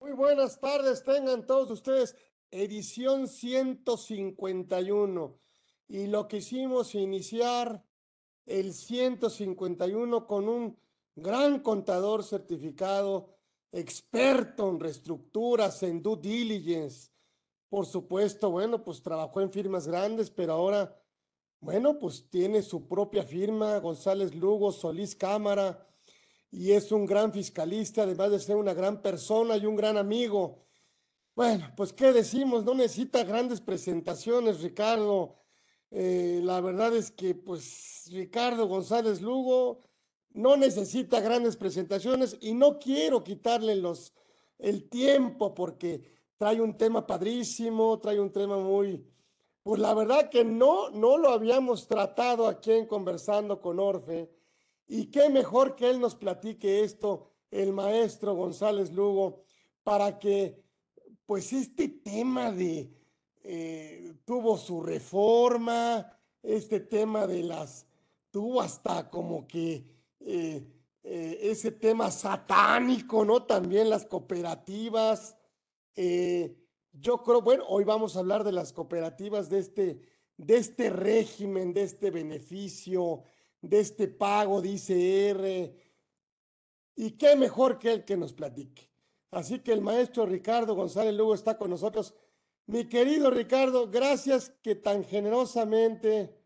Muy buenas tardes, tengan todos ustedes edición 151. Y lo que hicimos iniciar el 151 con un gran contador certificado, experto en reestructuras, en due diligence. Por supuesto, bueno, pues trabajó en firmas grandes, pero ahora, bueno, pues tiene su propia firma, González Lugo, Solís Cámara y es un gran fiscalista, además de ser una gran persona y un gran amigo. Bueno, pues qué decimos, no necesita grandes presentaciones, Ricardo. Eh, la verdad es que, pues, Ricardo González Lugo no necesita grandes presentaciones y no quiero quitarle los, el tiempo porque trae un tema padrísimo, trae un tema muy, pues la verdad que no, no lo habíamos tratado aquí en Conversando con Orfe y qué mejor que él nos platique esto, el maestro González Lugo, para que pues este tema de, eh, tuvo su reforma, este tema de las, tuvo hasta como que eh, eh, ese tema satánico, ¿no? También las cooperativas. yo creo, bueno, hoy vamos a hablar de las cooperativas, de este, de este régimen, de este beneficio, de este pago, dice R. Y qué mejor que él que nos platique. Así que el maestro Ricardo González Lugo está con nosotros. Mi querido Ricardo, gracias que tan generosamente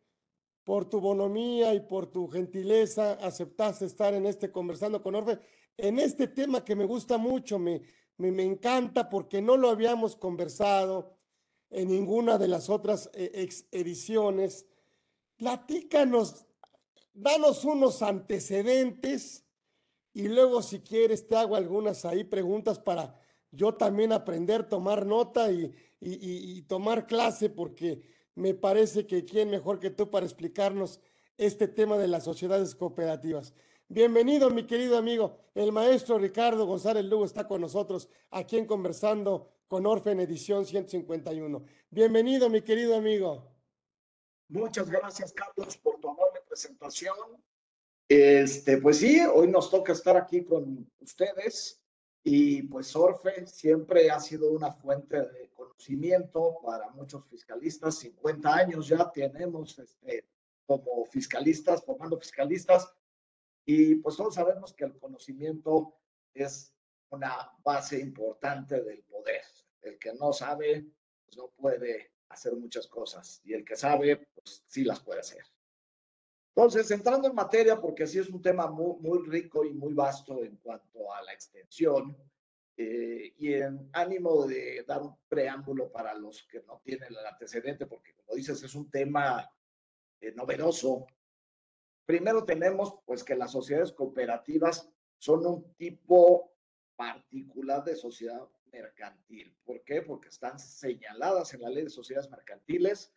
por tu bonomía y por tu gentileza aceptaste estar en este conversando con Orfe, en este tema que me gusta mucho, me, me, me encanta porque no lo habíamos conversado en ninguna de las otras eh, ediciones. Platícanos danos unos antecedentes y luego si quieres te hago algunas ahí preguntas para yo también aprender, tomar nota y, y, tomar clase porque me parece que quién mejor que tú para explicarnos este tema de las sociedades cooperativas. Bienvenido, mi querido amigo. El maestro Ricardo González Lugo está con nosotros aquí en Conversando con Orfen Edición 151. Bienvenido, mi querido amigo. Muchas gracias, Carlos, por tu amable presentación. Este, pues sí, hoy nos toca estar aquí con ustedes y pues Orfe siempre ha sido una fuente de conocimiento para muchos fiscalistas. 50 años ya tenemos este, como fiscalistas, formando fiscalistas y pues todos sabemos que el conocimiento es una base importante del poder. El que no sabe, pues no puede hacer muchas cosas y el que sabe, pues sí las puede hacer. Entonces, entrando en materia, porque sí es un tema muy, muy rico y muy vasto en cuanto a la extensión, eh, y en ánimo de dar un preámbulo para los que no tienen el antecedente, porque como dices, es un tema eh, novedoso. Primero tenemos pues que las sociedades cooperativas son un tipo particular de sociedad mercantil. ¿Por qué? Porque están señaladas en la ley de sociedades mercantiles,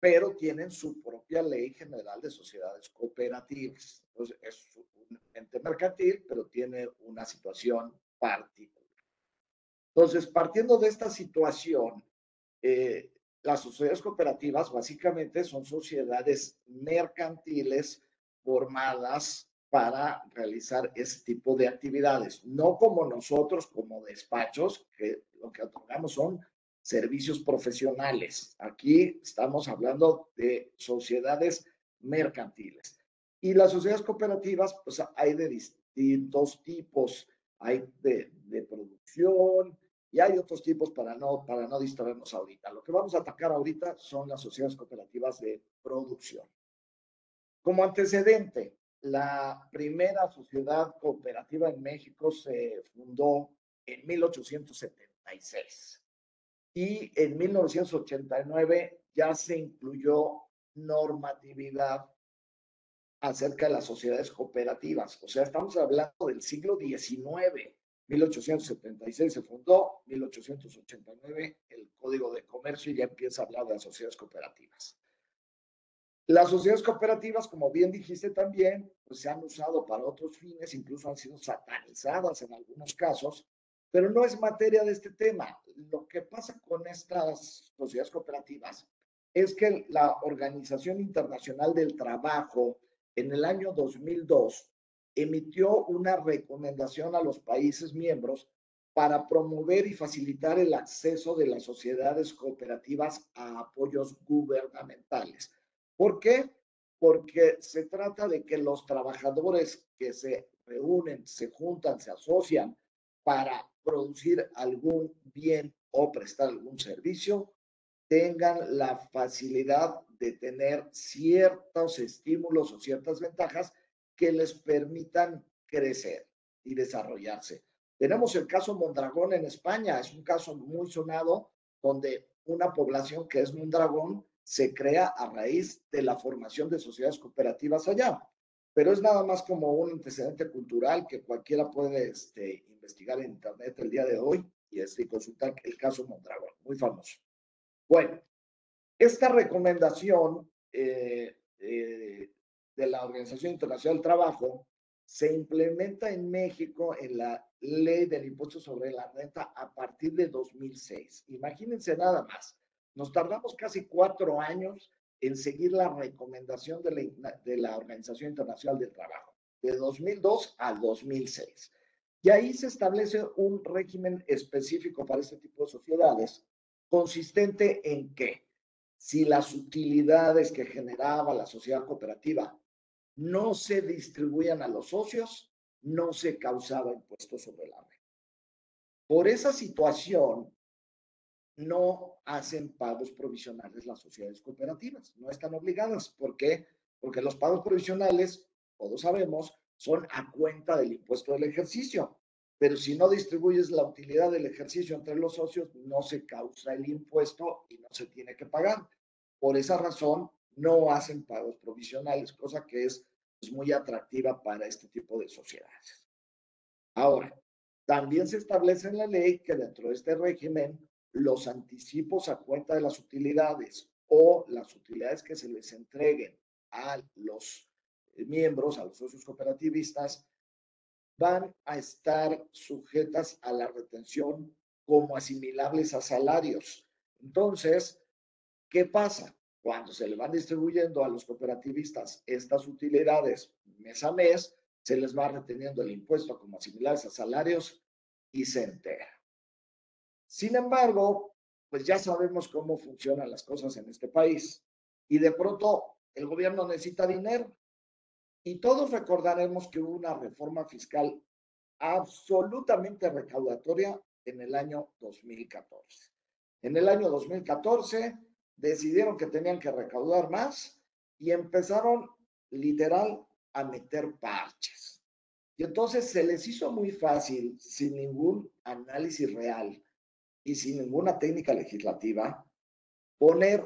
pero tienen su propia ley general de sociedades cooperativas. Entonces, es un ente mercantil, pero tiene una situación particular. Entonces, partiendo de esta situación, eh, las sociedades cooperativas básicamente son sociedades mercantiles formadas para realizar ese tipo de actividades, no como nosotros, como despachos, que lo que otorgamos son servicios profesionales. Aquí estamos hablando de sociedades mercantiles. Y las sociedades cooperativas, pues hay de distintos tipos. Hay de, producción y hay otros tipos para no, para no distraernos ahorita. Lo que vamos a atacar ahorita son las sociedades cooperativas de producción. Como antecedente, la primera sociedad cooperativa en México se fundó en 1876 y en 1989 ya se incluyó normatividad acerca de las sociedades cooperativas. O sea, estamos hablando del siglo XIX. 1876 se fundó, 1889 el Código de Comercio y ya empieza a hablar de las sociedades cooperativas. Las sociedades cooperativas, como bien dijiste también, pues se han usado para otros fines, incluso han sido satanizadas en algunos casos, pero no es materia de este tema. Lo que pasa con estas sociedades cooperativas es que la Organización Internacional del Trabajo en el año 2002 emitió una recomendación a los países miembros para promover y facilitar el acceso de las sociedades cooperativas a apoyos gubernamentales. ¿Por qué? Porque se trata de que los trabajadores que se reúnen, se juntan, se asocian para producir algún bien o prestar algún servicio, tengan la facilidad de tener ciertos estímulos o ciertas ventajas que les permitan crecer y desarrollarse. Tenemos el caso Mondragón en España, es un caso muy sonado donde una población que es Mondragón se crea a raíz de la formación de sociedades cooperativas allá. Pero es nada más como un antecedente cultural que cualquiera puede este, investigar en Internet el día de hoy y, este, consultar el caso Mondragón, muy famoso. Bueno, esta recomendación eh, eh, de la Organización Internacional del Trabajo se implementa en México en la ley del impuesto sobre la renta a partir de 2006. Imagínense nada más. Nos tardamos casi cuatro años en seguir la recomendación de la, de la Organización Internacional del Trabajo, de 2002 a 2006. Y ahí se establece un régimen específico para este tipo de sociedades, consistente en que si las utilidades que generaba la sociedad cooperativa no se distribuían a los socios, no se causaba impuesto sobre la renta. Por esa situación, no hacen pagos provisionales las sociedades cooperativas, no están obligadas. ¿Por qué? Porque los pagos provisionales, todos sabemos, son a cuenta del impuesto del ejercicio. Pero si no distribuyes la utilidad del ejercicio entre los socios, no se causa el impuesto y no se tiene que pagar. Por esa razón, no hacen pagos provisionales, cosa que es pues, muy atractiva para este tipo de sociedades. Ahora, también se establece en la ley que dentro de este régimen, los anticipos a cuenta de las utilidades o las utilidades que se les entreguen a los miembros, a los socios cooperativistas, van a estar sujetas a la retención como asimilables a salarios. Entonces, ¿qué pasa? Cuando se le van distribuyendo a los cooperativistas estas utilidades mes a mes, se les va reteniendo el impuesto como similares a salarios y se entera. Sin embargo, pues ya sabemos cómo funcionan las cosas en este país y de pronto el gobierno necesita dinero y todos recordaremos que hubo una reforma fiscal absolutamente recaudatoria en el año 2014. En el año 2014 decidieron que tenían que recaudar más y empezaron literal a meter parches. Y entonces se les hizo muy fácil, sin ningún análisis real y sin ninguna técnica legislativa, poner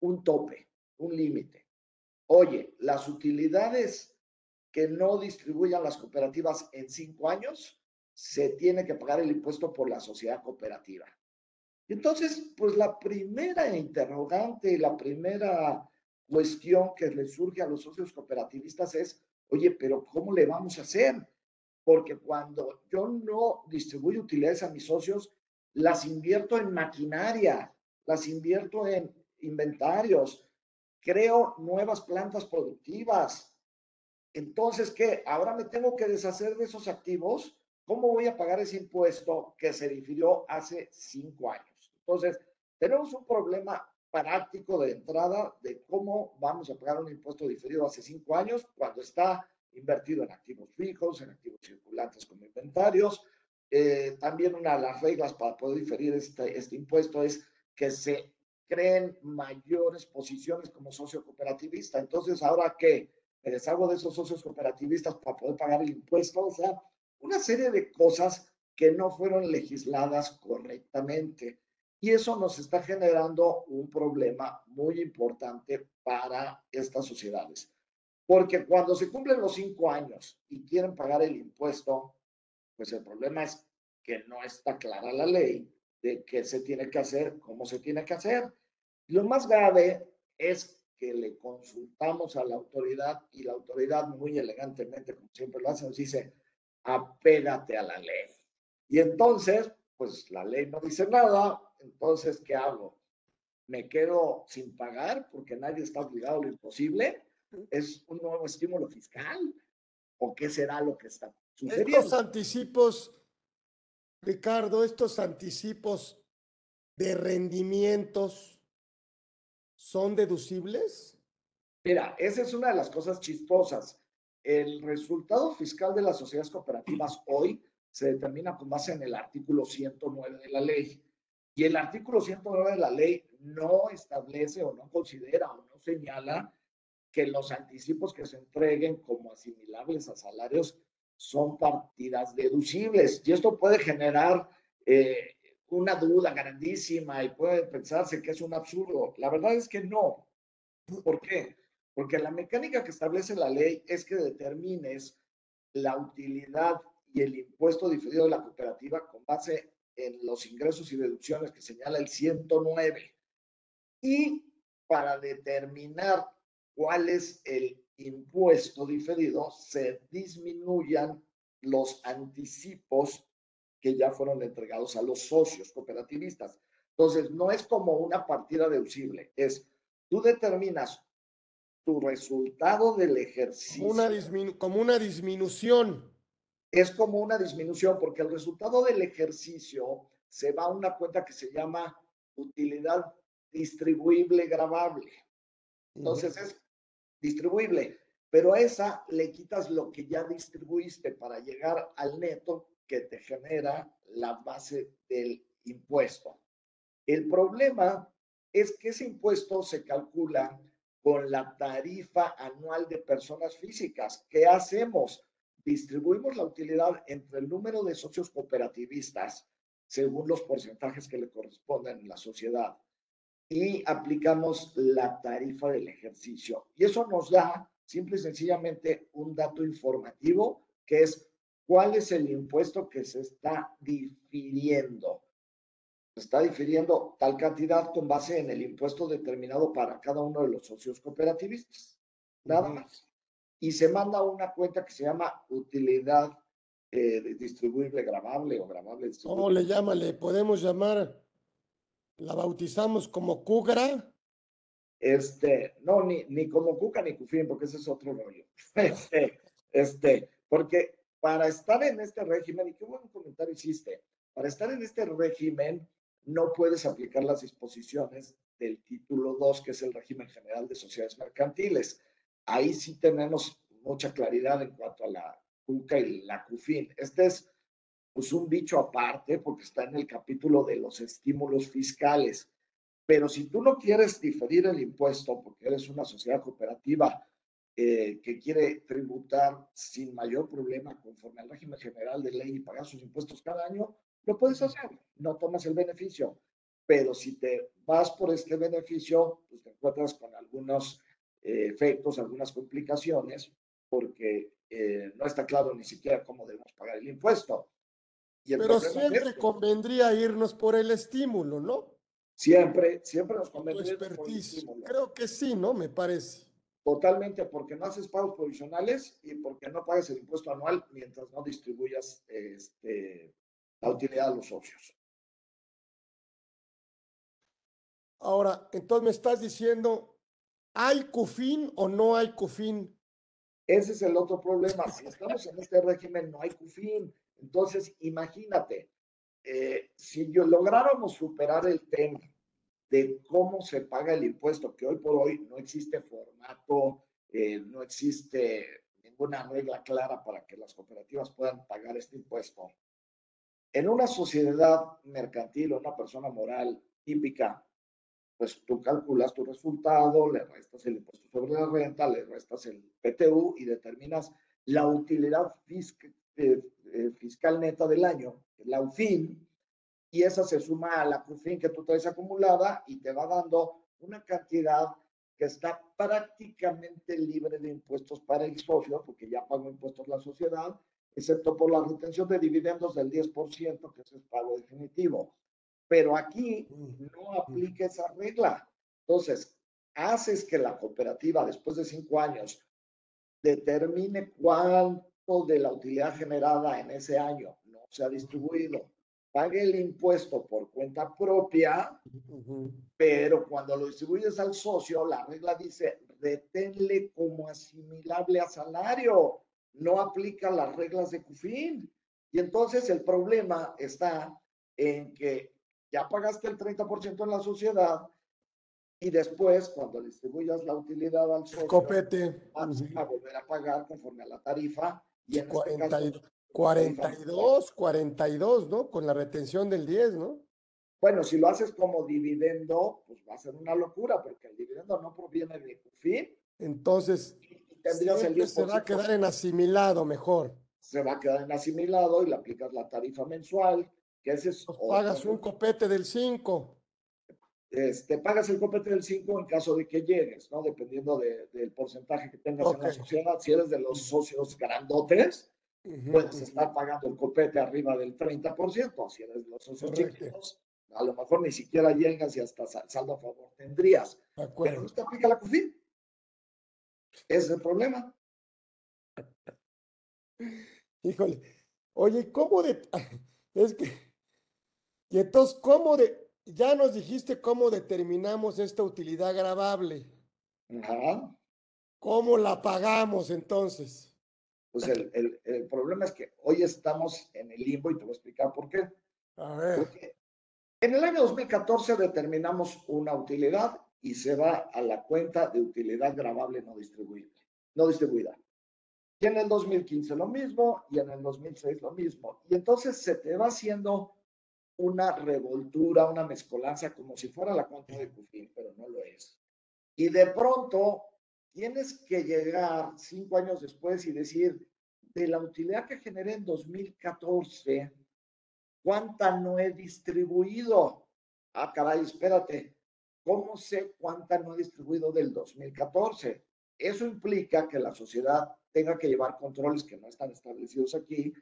un tope, un límite. Oye, las utilidades que no distribuyan las cooperativas en cinco años, se tiene que pagar el impuesto por la sociedad cooperativa. Entonces, pues la primera interrogante, la primera cuestión que le surge a los socios cooperativistas es, oye, pero ¿cómo le vamos a hacer? Porque cuando yo no distribuyo utilidades a mis socios, las invierto en maquinaria, las invierto en inventarios, creo nuevas plantas productivas. Entonces, ¿qué? Ahora me tengo que deshacer de esos activos. ¿Cómo voy a pagar ese impuesto que se difirió hace cinco años? Entonces, tenemos un problema práctico de entrada de cómo vamos a pagar un impuesto diferido hace cinco años cuando está invertido en activos fijos, en activos circulantes como inventarios. Eh, también una de las reglas para poder diferir este, este impuesto es que se creen mayores posiciones como socio cooperativista. Entonces, ahora que me deshago de esos socios cooperativistas para poder pagar el impuesto, o sea, una serie de cosas que no fueron legisladas correctamente. Y eso nos está generando un problema muy importante para estas sociedades. Porque cuando se cumplen los cinco años y quieren pagar el impuesto, pues el problema es que no está clara la ley de qué se tiene que hacer, cómo se tiene que hacer. lo más grave es que le consultamos a la autoridad y la autoridad muy elegantemente, como siempre lo hace, nos dice, apégate a la ley. Y entonces, pues la ley no dice nada, entonces, ¿qué hago? ¿Me quedo sin pagar porque nadie está obligado a lo imposible? ¿Es un nuevo estímulo fiscal? ¿O qué será lo que está sucediendo? Estos anticipos Ricardo, estos anticipos de rendimientos son deducibles? Mira, esa es una de las cosas chistosas. El resultado fiscal de las sociedades cooperativas hoy se determina con base en el artículo 109 de la ley. Y el artículo 109 de la ley no establece o no considera o no señala que los anticipos que se entreguen como asimilables a salarios son partidas deducibles. Y esto puede generar eh, una duda grandísima y puede pensarse que es un absurdo. La verdad es que no. ¿Por qué? Porque la mecánica que establece la ley es que determines la utilidad y el impuesto diferido de la cooperativa con base en los ingresos y deducciones que señala el 109. Y para determinar cuál es el impuesto diferido, se disminuyan los anticipos que ya fueron entregados a los socios cooperativistas. Entonces, no es como una partida deducible, es tú determinas tu resultado del ejercicio. Una como una disminución. Es como una disminución porque el resultado del ejercicio se va a una cuenta que se llama utilidad distribuible grabable. Entonces es distribuible, pero a esa le quitas lo que ya distribuiste para llegar al neto que te genera la base del impuesto. El problema es que ese impuesto se calcula con la tarifa anual de personas físicas. ¿Qué hacemos? Distribuimos la utilidad entre el número de socios cooperativistas según los porcentajes que le corresponden en la sociedad y aplicamos la tarifa del ejercicio. Y eso nos da simple y sencillamente un dato informativo que es cuál es el impuesto que se está difiriendo. Se está difiriendo tal cantidad con base en el impuesto determinado para cada uno de los socios cooperativistas. Nada más. Y se manda una cuenta que se llama utilidad eh, distribuible grabable o grabable distribuible. ¿Cómo le llama? Le podemos llamar la bautizamos como Cugra. Este, no, ni, ni como Cuca ni Cufín, porque ese es otro rollo. Este, este, porque para estar en este régimen, y qué buen comentario hiciste, para estar en este régimen no puedes aplicar las disposiciones del título 2, que es el régimen general de sociedades mercantiles. Ahí sí tenemos mucha claridad en cuanto a la CUCA y la CUFIN. Este es pues un bicho aparte porque está en el capítulo de los estímulos fiscales. Pero si tú no quieres diferir el impuesto porque eres una sociedad cooperativa eh, que quiere tributar sin mayor problema conforme al régimen general de ley y pagar sus impuestos cada año, lo puedes hacer, no tomas el beneficio. Pero si te vas por este beneficio, pues te encuentras con algunos eh, efectos, algunas complicaciones, porque eh, no está claro ni siquiera cómo debemos pagar el impuesto. Pero siempre convendría irnos por el estímulo, ¿no? Siempre, siempre nos convendría por el estímulo. Creo que sí, ¿no? Me parece. Totalmente, porque no haces pagos provisionales y porque no pagas el impuesto anual mientras no distribuyas este, la utilidad a los socios. Ahora, entonces me estás diciendo, ¿hay CUFIN o no hay CUFIN? Ese es el otro problema. Si estamos en este régimen, no hay CUFIN. Entonces, imagínate, eh, si yo lográramos superar el tema de cómo se paga el impuesto, que hoy por hoy no existe formato, eh, no existe ninguna regla clara para que las cooperativas puedan pagar este impuesto. En una sociedad mercantil o una persona moral típica, pues tú calculas tu resultado, le restas el impuesto sobre la renta, le restas el PTU y determinas la utilidad fiscal eh, eh, fiscal neta del año, la UFIN, y esa se suma a la CUFIN que tú traes acumulada y te va dando una cantidad que está prácticamente libre de impuestos para el socio, porque ya pagó impuestos la sociedad, excepto por la retención de dividendos del 10%, que es pago definitivo. Pero aquí no aplica esa regla. Entonces, haces que la cooperativa, después de cinco años, determine cuál de la utilidad generada en ese año no se ha distribuido, pague el impuesto por cuenta propia, pero cuando lo distribuyes al socio, la regla dice, reténle como asimilable a salario, no aplica las reglas de CUFIN. Y entonces el problema está en que ya pagaste el 30% en la sociedad y después, cuando distribuyas la utilidad al socio, Copete. vas a volver a pagar conforme a la tarifa. Y en este 40 y- caso, 42, 42, ¿no? Con la retención del 10, ¿no? bueno, si lo haces como dividendo, pues va a ser una locura, porque el dividendo no proviene de CUFIN Entonces, tendrías el siempre se va a 10%. quedar en asimilado mejor. se va a quedar en asimilado y le aplicas la tarifa mensual, que ese es Pues pagas un copete del 5. Este, pagas el copete del 5 en caso de que llegues, ¿no? Dependiendo de- del porcentaje que tengas en la sociedad. Si eres de los socios grandotes, puedes estar pagando el copete arriba del 30%. Si eres de los socios Correcto. chiquitos, a lo mejor ni siquiera llegas y hasta sa- saldo a favor tendrías. Pero no te aplica la CUFIN. Ese es el problema. Híjole. Oye, ¿cómo de... Es que... Y entonces, ¿cómo de... Ya nos dijiste cómo determinamos esta utilidad grabable. Ajá. ¿Cómo la pagamos entonces? Pues el, el- el problema es que hoy estamos en el limbo y te voy a explicar por qué. A ver. Porque en el año 2014 determinamos una utilidad y se va a la cuenta de utilidad grabable no distribuible, no distribuida. Y en el 2015 lo mismo y en el 2006 lo mismo. Y entonces se te va haciendo una revoltura, una mezcolanza, como si fuera la cuenta de Cufin, pero no lo es. Y de pronto tienes que llegar cinco años después y decir, de la utilidad que generé en 2014, ¿cuánta no he distribuido? Ah, caray, espérate. ¿Cómo sé cuánta no he distribuido del 2014? Eso implica que la sociedad tenga que llevar controles que no están establecidos aquí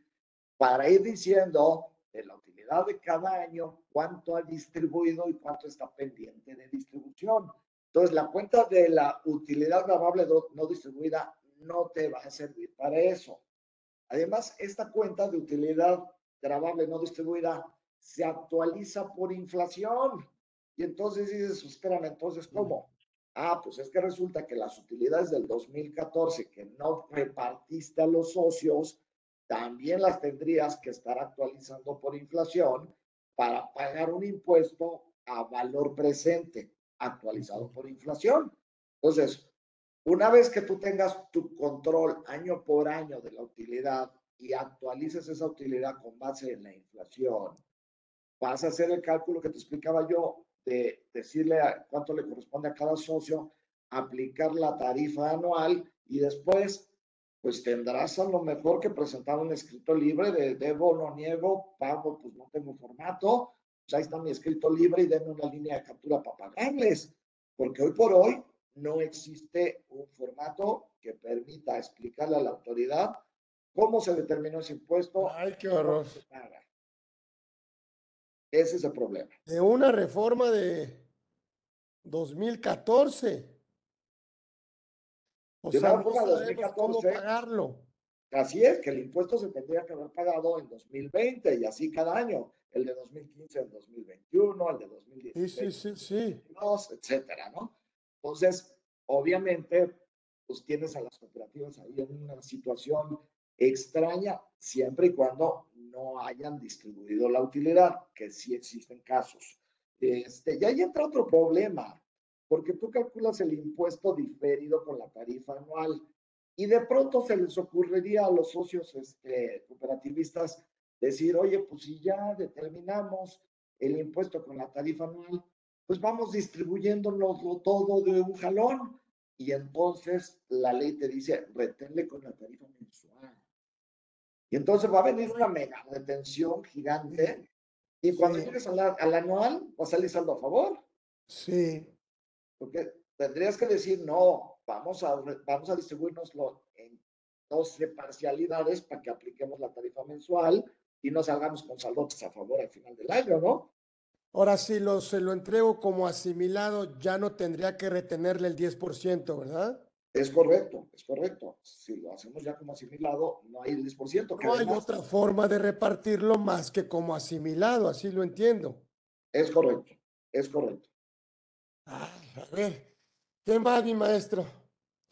para ir diciendo de la utilidad de cada año cuánto ha distribuido y cuánto está pendiente de distribución. Entonces, la cuenta de la utilidad grabable no distribuida no te va a servir para eso. Además, esta cuenta de utilidad grabable no distribuida se actualiza por inflación. Y entonces dices, espérame, entonces, ¿cómo? Ah, pues es que resulta que las utilidades del 2014 que no repartiste a los socios, también las tendrías que estar actualizando por inflación para pagar un impuesto a valor presente actualizado por inflación. Entonces, una vez que tú tengas tu control año por año de la utilidad y actualices esa utilidad con base en la inflación, vas a hacer el cálculo que te explicaba yo de decirle a cuánto le corresponde a cada socio, aplicar la tarifa anual y después, pues tendrás a lo mejor que presentar un escrito libre de debo, no niego, pago, pues no tengo formato, pues ahí está mi escrito libre y denme una línea de captura para pagarles, porque hoy por hoy no existe un formato que permita explicarle a la autoridad cómo se determinó ese impuesto, Ay, qué horror. Ese es el problema. De una reforma de 2014. O De sea, no reforma de sabemos cómo 2014. pagarlo. Así es, que el impuesto se tendría que haber pagado en 2020 y así cada año. El de 2015 en 2021, el de Sí, 2016 sí, sí, sí. 2022, etcétera, ¿no? Entonces, obviamente, pues tienes a las cooperativas ahí en una situación extraña, siempre y cuando no hayan distribuido la utilidad, que sí existen casos. Este, y ahí entra otro problema, porque tú calculas el impuesto diferido con la tarifa anual y de pronto se les ocurriría a los socios este, cooperativistas decir, oye, pues si ya determinamos el impuesto con la tarifa anual, pues vamos distribuyéndolo todo de un jalón. Y entonces la ley te dice, reténle con la tarifa mensual. Y entonces va a venir una mega retención gigante. Y cuando Sí. llegues al, al anual, va a salir saldo a favor. Sí. Porque tendrías que decir, no, vamos a, vamos a distribuirnoslo en 12 parcialidades para que apliquemos la tarifa mensual y no salgamos con saldos a favor al final del año, ¿no? Ahora, si lo, se lo entrego como asimilado, ya no tendría que retenerle el 10%, ¿verdad? Es correcto, es correcto. Si lo hacemos ya como asimilado, no hay el 10%. que No hay otra forma de repartirlo más que como asimilado, así lo entiendo. Es correcto, es correcto. Ay, a ver, ¿qué más, mi maestro?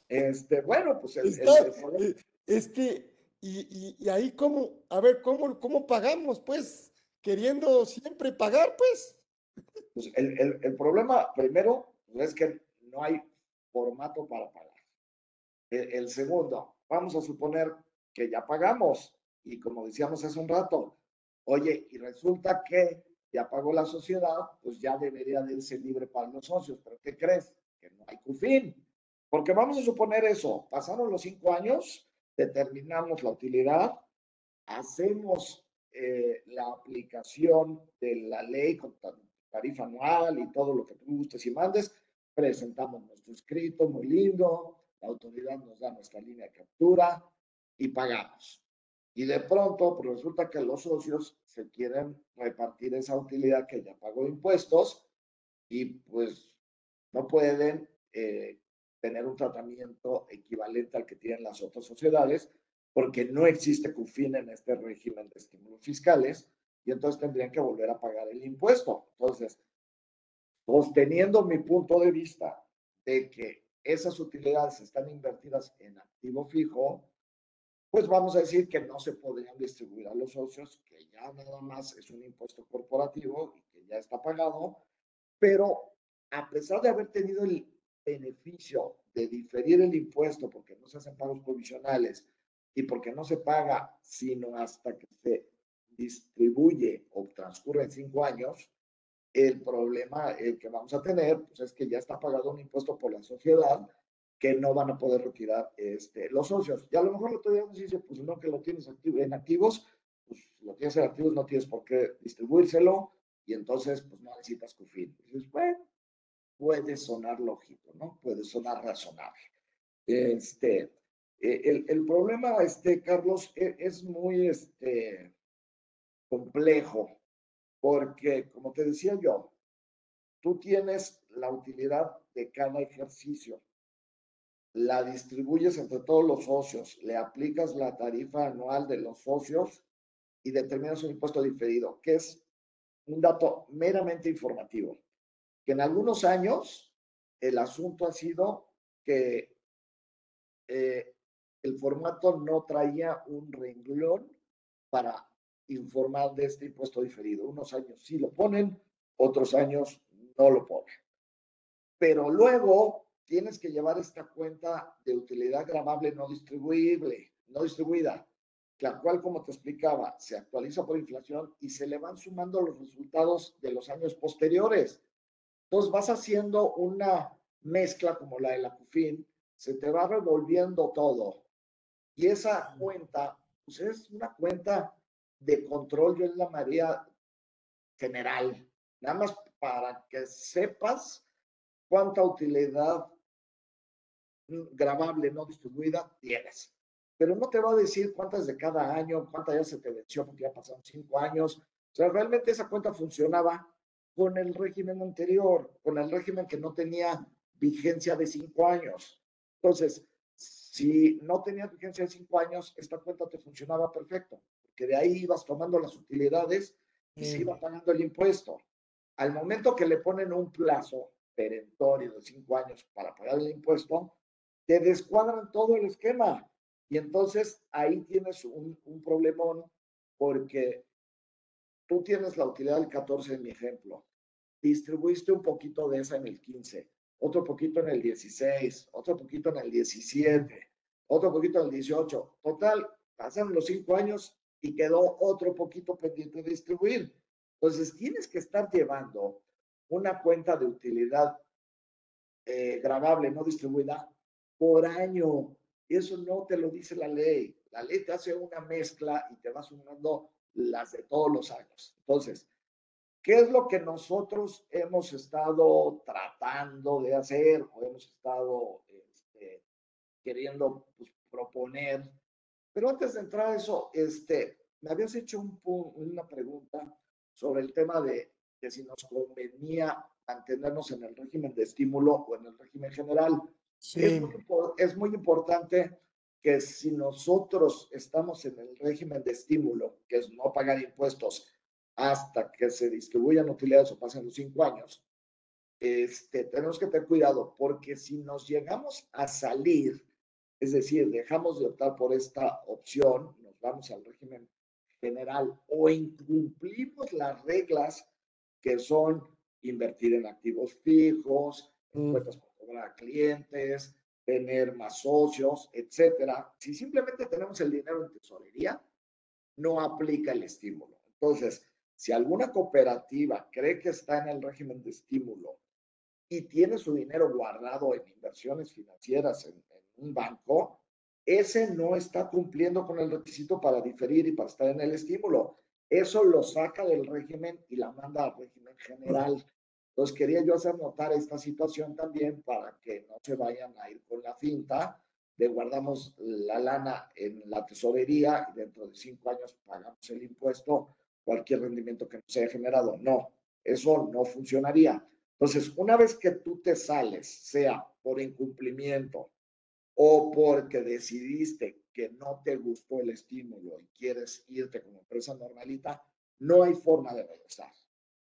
Este, bueno, pues el, Está- el eh, es que Y, y, ahí cómo, a ver, ¿cómo, cómo pagamos? Pues queriendo siempre pagar, pues. pues el, el, el, problema primero es que no hay formato para pagar. El, el segundo, vamos a suponer que ya pagamos y como decíamos hace un rato, oye, y resulta que ya pagó la sociedad, pues ya debería de ser libre para los socios. ¿Pero qué crees? Que no hay CUFIN. Porque vamos a suponer eso, pasaron los cinco años, determinamos la utilidad, hacemos eh, la aplicación de la ley con tarifa anual y todo lo que tú gustes y mandes, presentamos nuestro escrito muy lindo, la autoridad nos da nuestra línea de captura y pagamos. Y de pronto, pues resulta que los socios se quieren repartir esa utilidad que ya pagó impuestos y pues no pueden eh, tener un tratamiento equivalente al que tienen las otras sociedades porque no existe CUFIN en este régimen de estímulos fiscales y entonces tendrían que volver a pagar el impuesto. Entonces, sosteniendo mi punto de vista de que esas utilidades están invertidas en activo fijo, pues vamos a decir que no se podrían distribuir a los socios, que ya nada más es un impuesto corporativo y que ya está pagado, pero a pesar de haber tenido el beneficio de diferir el impuesto porque no se hacen pagos provisionales y porque no se paga sino hasta que se distribuye o transcurren cinco años, el problema que vamos a tener pues, es que ya está pagado un impuesto por la sociedad que no van a poder retirar este, los socios. Y a lo mejor lo todavía nos dice, pues no, que lo tienes en activos, pues lo tienes en activos, no tienes por qué distribuírselo, y entonces pues no necesitas CUFIN. dices, bueno, puede sonar lógico, ¿no? Puede sonar razonable. Este, e, el, el problema, este, Carlos, e, es muy este, complejo, porque, como te decía yo, tú tienes la utilidad de cada ejercicio la distribuyes entre todos los socios, le aplicas la tarifa anual de los socios y determinas un impuesto diferido, que es un dato meramente informativo. Que en algunos años el asunto ha sido que eh, el formato no traía un renglón para informar de este impuesto diferido. Unos años sí lo ponen, otros años no lo ponen. Pero luego tienes que llevar esta cuenta de utilidad grabable no distribuible, no distribuida, la cual, como te explicaba, se actualiza por inflación y se le van sumando los resultados de los años posteriores. Entonces vas haciendo una mezcla como la de la CUFIN, se te va revolviendo todo. Y esa cuenta, pues es una cuenta de control, yo la María general, nada más para que sepas cuánta utilidad grabable no distribuida tienes. Pero no te va a decir cuántas de cada año, cuántas ya se te venció porque ya pasaron cinco años. O sea, realmente esa cuenta funcionaba con el régimen anterior, con el régimen que no tenía vigencia de cinco años. Entonces, si no tenía vigencia de cinco años, esta cuenta te funcionaba perfecto, porque de ahí ibas tomando las utilidades y se iba pagando el impuesto. Al momento que le ponen un plazo perentorio de cinco años para pagar el impuesto, te descuadran todo el esquema. Y entonces ahí tienes un, un problemón porque tú tienes la utilidad del 14 en mi ejemplo. Distribuiste un poquito de esa en el 15, otro poquito en el 16, otro poquito en el 17, otro poquito en el 18. Total, pasan los cinco años y quedó otro poquito pendiente de distribuir. Entonces tienes que estar llevando una cuenta de utilidad eh, grabable no distribuida por año. Eso no te lo dice la ley. La ley te hace una mezcla y te va sumando las de todos los años. Entonces, ¿qué es lo que nosotros hemos estado tratando de hacer o hemos estado este, queriendo pues, proponer? Pero antes de entrar a eso, este, me habías hecho un, una pregunta sobre el tema de que si nos convenía mantenernos en el régimen de estímulo o en el régimen general. Es, muy, importante que si nosotros estamos en el régimen de estímulo, que es no pagar impuestos hasta que se distribuyan utilidades o pasen los cinco años, este, tenemos que tener cuidado porque si nos llegamos a salir Es decir, dejamos de optar por esta opción, nos vamos al régimen general o incumplimos las reglas que son invertir en activos fijos, mm. cuentas a clientes, tener más socios, etcétera. Si simplemente tenemos el dinero en tesorería, no aplica el estímulo. Entonces, si alguna cooperativa cree que está en el régimen de estímulo y tiene su dinero guardado en inversiones financieras en, en un banco, ese no está cumpliendo con el requisito para diferir y para estar en el estímulo. Eso lo saca del régimen y la manda al régimen general. Entonces quería yo hacer notar esta situación también para que no se vayan a ir con la finta de guardamos la lana en la tesorería y dentro de cinco años pagamos el impuesto, cualquier rendimiento que nos haya generado. No, eso no funcionaría. Entonces, una vez que tú te sales, sea por incumplimiento o porque decidiste que no te gustó el estímulo y quieres irte como empresa normalita, no hay forma de regresar.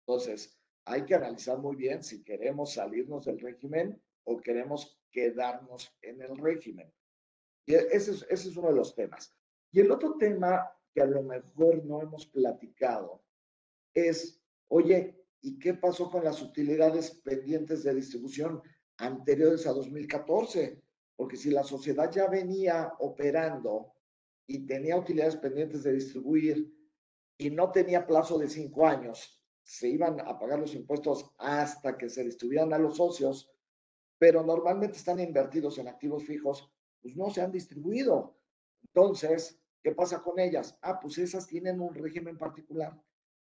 Entonces, hay que analizar muy bien si queremos salirnos del régimen o queremos quedarnos en el régimen. Y ese es, ese es uno de los temas. Y el otro tema que a lo mejor no hemos platicado es, oye, ¿y qué pasó con las utilidades pendientes de distribución anteriores a 2014? Porque si la sociedad ya venía operando y tenía utilidades pendientes de distribuir y no tenía plazo de cinco años, se iban a pagar los impuestos hasta que se distribuyeran a los socios, pero normalmente están invertidos en activos fijos, pues no se han distribuido. Entonces, ¿qué pasa con ellas? Ah, pues esas tienen un régimen particular.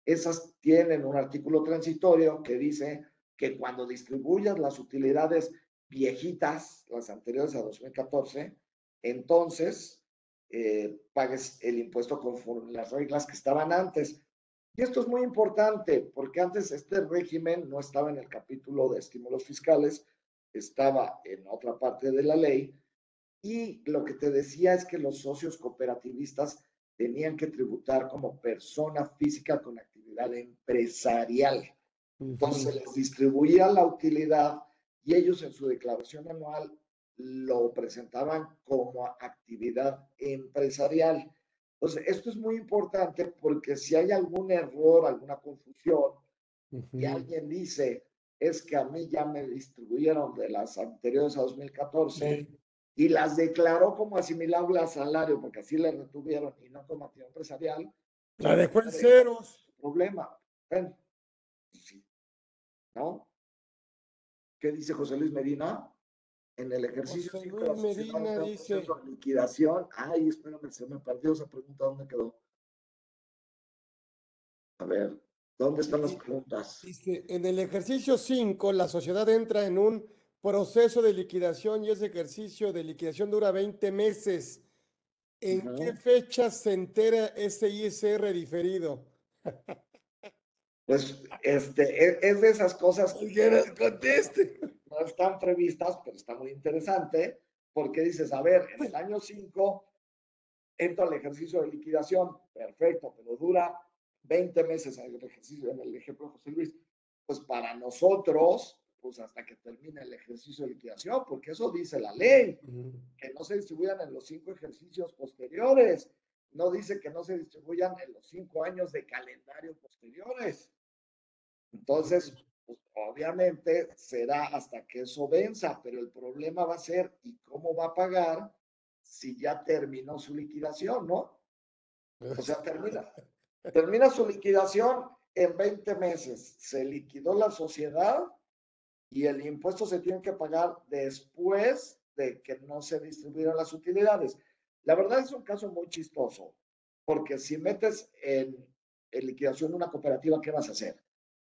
Esas tienen un artículo transitorio que dice que cuando distribuyas las utilidades viejitas, las anteriores a 2014, entonces eh, pagues el impuesto conforme las reglas que estaban antes. Y esto es muy importante porque antes este régimen no estaba en el capítulo de estímulos fiscales, estaba en otra parte de la ley y lo que te decía es que los socios cooperativistas tenían que tributar como persona física con actividad empresarial. Entonces les distribuía la utilidad y ellos en su declaración anual lo presentaban como actividad empresarial. Entonces, esto es muy importante porque si hay algún error, alguna confusión, y alguien dice, es que a mí ya me distribuyeron de las anteriores a 2014 y las declaró como asimilable a salario, porque así le retuvieron y no como actividad empresarial. La dejó en ceros. Problema. Bueno, sí. ¿No? ¿Qué dice José Luis Medina? En el ejercicio José Luis Medina dice liquidación. Ay, espérame, se me perdió esa pregunta, ¿dónde quedó? A ver, ¿dónde están las preguntas? Dice, en el ejercicio 5, la sociedad entra en un proceso de liquidación y ese ejercicio de liquidación dura 20 meses. ¿En qué fecha se entera ese ISR diferido? Pues este, e, es, de esas cosas. que conteste no están previstas, pero está muy interesante, porque dices, a ver, en el año 5 entra el ejercicio de liquidación, perfecto, pero dura 20 meses el ejercicio, en el ejemplo de José Luis. Pues para nosotros, pues hasta que termine el ejercicio de liquidación, porque eso dice la ley, que no se distribuyan en los cinco ejercicios posteriores, no dice que no se distribuyan en los cinco años de calendario posteriores. Entonces, pues, obviamente será hasta que eso venza, pero el problema va a ser, ¿y cómo va a pagar si ya terminó su liquidación, no? O sea, termina, termina su liquidación en 20 meses, se liquidó la sociedad y el impuesto se tiene que pagar después de que no se distribuyeron las utilidades. La verdad es un caso muy chistoso, porque si metes en, en liquidación una cooperativa, ¿qué vas a hacer?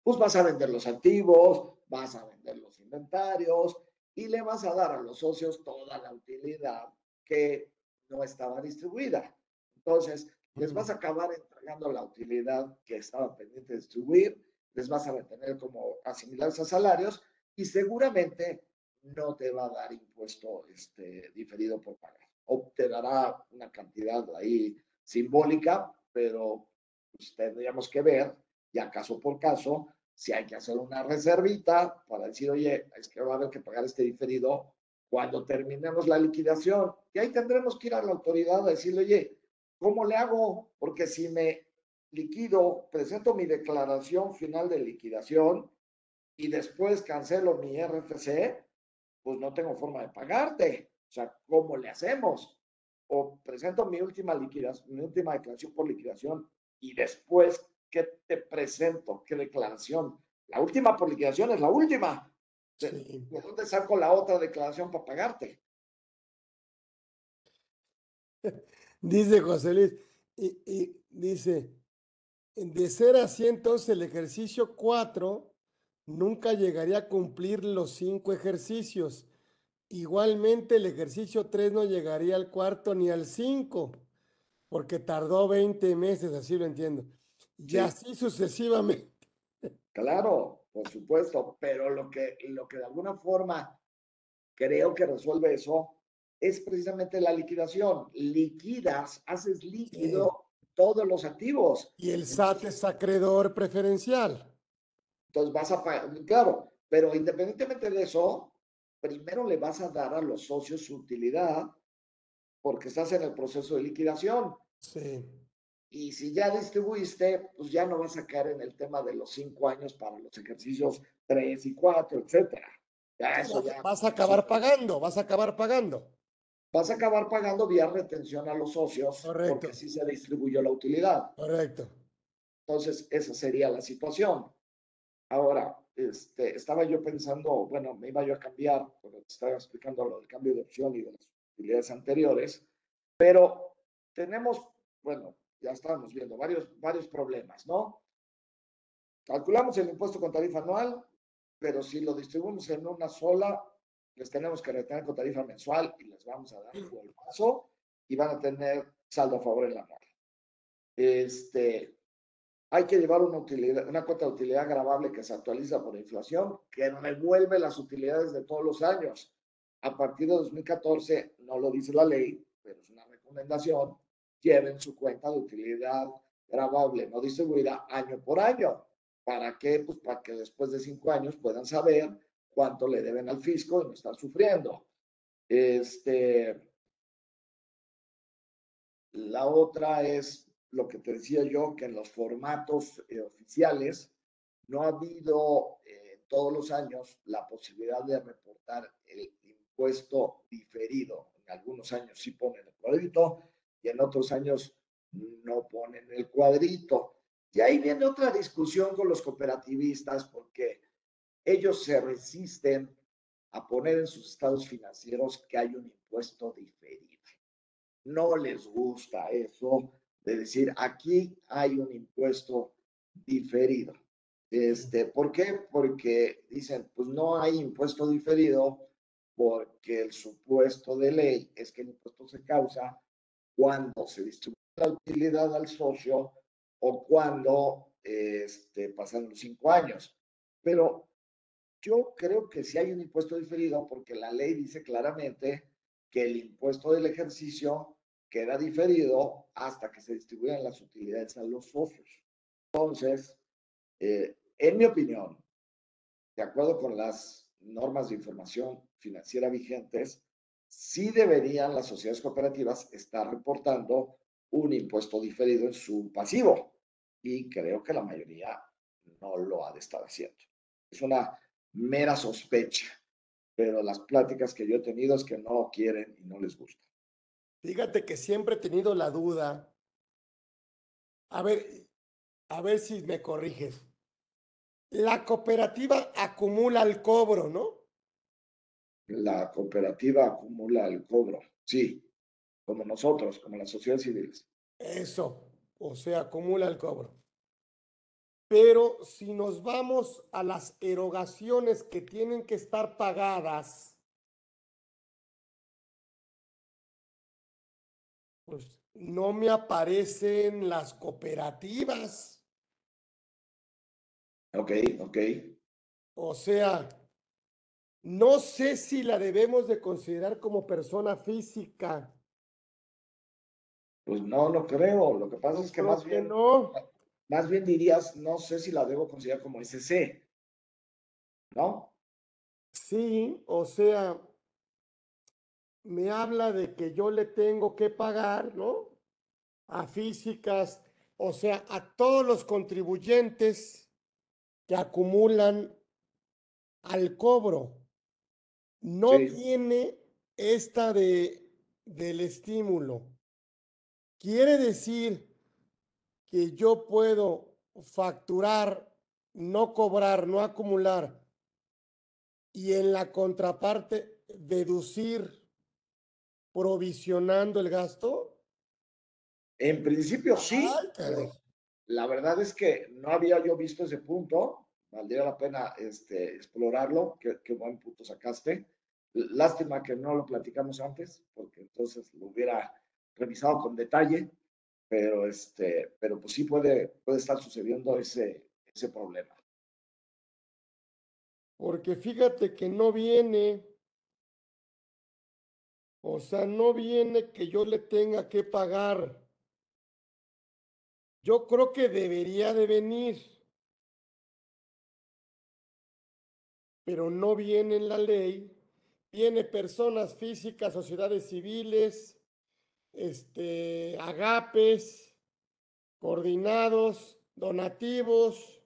pues vas a vender los activos, vas a vender los inventarios y le vas a dar a los socios toda la utilidad que no estaba distribuida. Entonces, les vas a acabar entregando la utilidad que estaba pendiente de distribuir, les vas a retener como asimilarse a salarios y seguramente no te va a dar impuesto este, diferido por pagar. O te dará una cantidad ahí simbólica, pero pues, tendríamos que ver, ya caso por caso, si hay que hacer una reservita para decir, oye, es que va a haber que pagar este diferido cuando terminemos la liquidación. Y ahí tendremos que ir a la autoridad a decirle, oye, ¿cómo le hago? Porque si me liquido, presento mi declaración final de liquidación y después cancelo mi RFC, pues no tengo forma de pagarte. O sea, ¿cómo le hacemos? O presento mi última liquidación, mi última declaración por liquidación y después, ¿qué te presento? ¿Qué declaración? La última por liquidación es la última. ¿De, dónde saco la otra declaración para pagarte? Dice José Luis, y, y, dice, de ser así entonces el ejercicio 4 nunca llegaría a cumplir los cinco ejercicios. Igualmente el ejercicio 3 no llegaría al cuarto ni al 5, porque tardó 20 meses, así lo entiendo. Y así sucesivamente. Claro, por supuesto, pero lo que, lo que de alguna forma creo que resuelve eso es precisamente la liquidación. Liquidas, haces líquido todos los activos. Y el SAT es acreedor preferencial. Entonces vas a pagar, claro, pero independientemente de eso, primero le vas a dar a los socios su utilidad porque estás en el proceso de liquidación. Sí. Y si ya distribuiste, pues ya no vas a caer en el tema de los cinco años para los ejercicios tres y cuatro, etcétera. Ya eso ya. Vas a acabar pagando, vas a acabar pagando. Vas a acabar pagando vía retención a los socios Correcto. porque así se distribuyó la utilidad. Correcto. Entonces, esa sería la situación. Ahora, este, estaba yo pensando, bueno, me iba yo a cambiar, porque te estaba explicando lo del cambio de opción y de las utilidades anteriores, pero tenemos, bueno, ya estábamos viendo varios, varios problemas, ¿no? Calculamos el impuesto con tarifa anual, pero si lo distribuimos en una sola, les tenemos que retener con tarifa mensual y les vamos a dar el paso y van a tener saldo a favor en la anual. Este, hay que llevar una, utilidad, cuota de utilidad grabable que se actualiza por inflación, que revuelve las utilidades de todos los años. A partir de 2014, no lo dice la ley, pero es una recomendación, lleven su cuenta de utilidad grabable no distribuida año por año. ¿Para qué? Pues para que después de cinco años puedan saber cuánto le deben al fisco y no estar sufriendo. Este, la otra es lo que te decía yo, que en los formatos eh, oficiales no ha habido eh, todos los años la posibilidad de reportar el impuesto diferido. En algunos años sí ponen el cuadrito y en otros años no ponen el cuadrito. Y ahí viene otra discusión con los cooperativistas porque ellos se resisten a poner en sus estados financieros que hay un impuesto diferido. No les gusta eso de decir, aquí hay un impuesto diferido. Este, ¿Por qué? Porque dicen, pues no hay impuesto diferido porque el supuesto de ley es que el impuesto se causa cuando se distribuye la utilidad al socio o cuando este, pasan los cinco años. Pero yo creo que sí hay un impuesto diferido porque la ley dice claramente que el impuesto del ejercicio queda diferido hasta que se distribuyan las utilidades a los socios. Entonces, eh, en mi opinión, de acuerdo con las normas de información financiera vigentes, sí deberían las sociedades cooperativas estar reportando un impuesto diferido en su pasivo. Y creo que la mayoría no lo ha de estar haciendo. Es una mera sospecha, pero las pláticas que yo he tenido es que no quieren y no les gusta. Fíjate que siempre he tenido la duda. A ver, a ver si me corriges. La cooperativa acumula el cobro, ¿no? La cooperativa acumula el cobro, sí, como nosotros, como las sociedades civiles. Eso, o sea, acumula el cobro. Pero si nos vamos a las erogaciones que tienen que estar pagadas, pues no me aparecen las cooperativas. Ok, ok. O sea, no sé si la debemos de considerar como persona física. Pues no, no creo. Lo que pasa es que Creo más bien, no. más bien dirías, no sé si la debo considerar como SC, ¿no? Sí, o sea, me habla de que yo le tengo que pagar, ¿no? A físicas, o sea, a todos los contribuyentes que acumulan al cobro. No viene esta de, del estímulo. Quiere decir que yo puedo facturar, no cobrar, no acumular y en la contraparte deducir provisionando el gasto? En principio sí. la verdad es que no había yo visto ese punto. Valdría la pena este, explorarlo. Qué, qué buen punto sacaste. Lástima que no lo platicamos antes, porque entonces lo hubiera revisado con detalle, pero, este, pero pues sí puede, puede estar sucediendo ese, ese problema. Porque fíjate que no viene, o sea, no viene que yo le tenga que pagar. Yo creo que debería de venir, pero no viene en la ley tiene personas físicas, sociedades civiles, este, agapes, coordinados, donativos.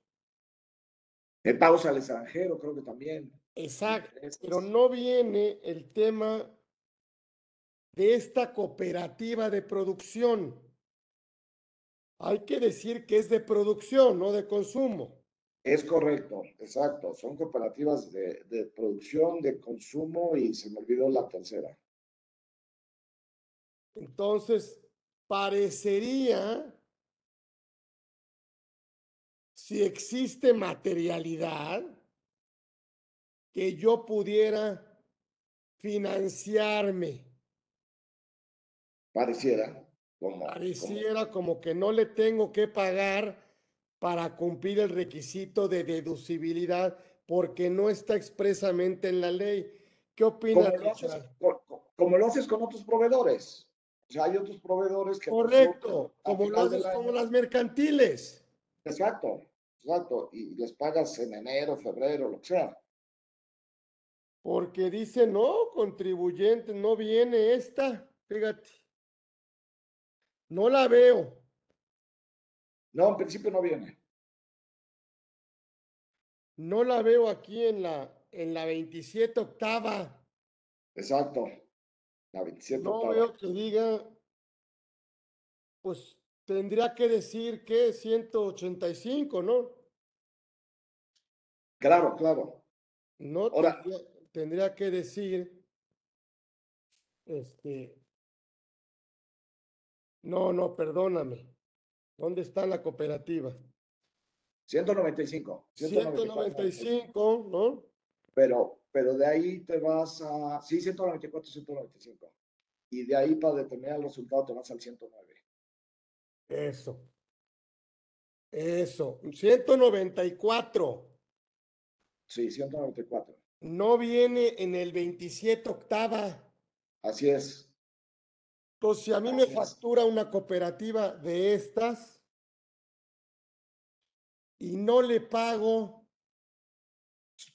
En pausa al extranjero, creo que también. Exacto, pero no viene el tema de esta cooperativa de producción. Hay que decir que es de producción, no de consumo. Es correcto, exacto. Son cooperativas de, producción, de consumo y se me olvidó la tercera. Entonces, parecería, si existe materialidad, que yo pudiera financiarme. Pareciera. Como, pareciera como que no le tengo que pagar para cumplir el requisito de deducibilidad porque no está expresamente en la ley. ¿Qué opinas? Como, lo haces con otros proveedores. O sea, hay otros proveedores que... Correcto, como lo haces con las mercantiles. Exacto, exacto. Y les pagas en enero, febrero, lo que sea. Porque dice, no, contribuyente, no viene esta, fíjate. No la veo. No, en principio no viene. No la veo aquí en la, en la 27 octava. Exacto. La 27 no veo que diga, pues tendría que decir que 185, ¿no? Claro, claro. No Ahora, tendría que decir, este, no, no, perdóname. ¿Dónde está la cooperativa? 195. 195, ¿no? Pero, pero de ahí te vas a, sí, 194, 195. Y de ahí para determinar el resultado te vas al 109. Eso. Eso. 194. Sí, 194. No viene en el 27 octava. Así es. Entonces, si a mí me factura una cooperativa de estas y no le pago.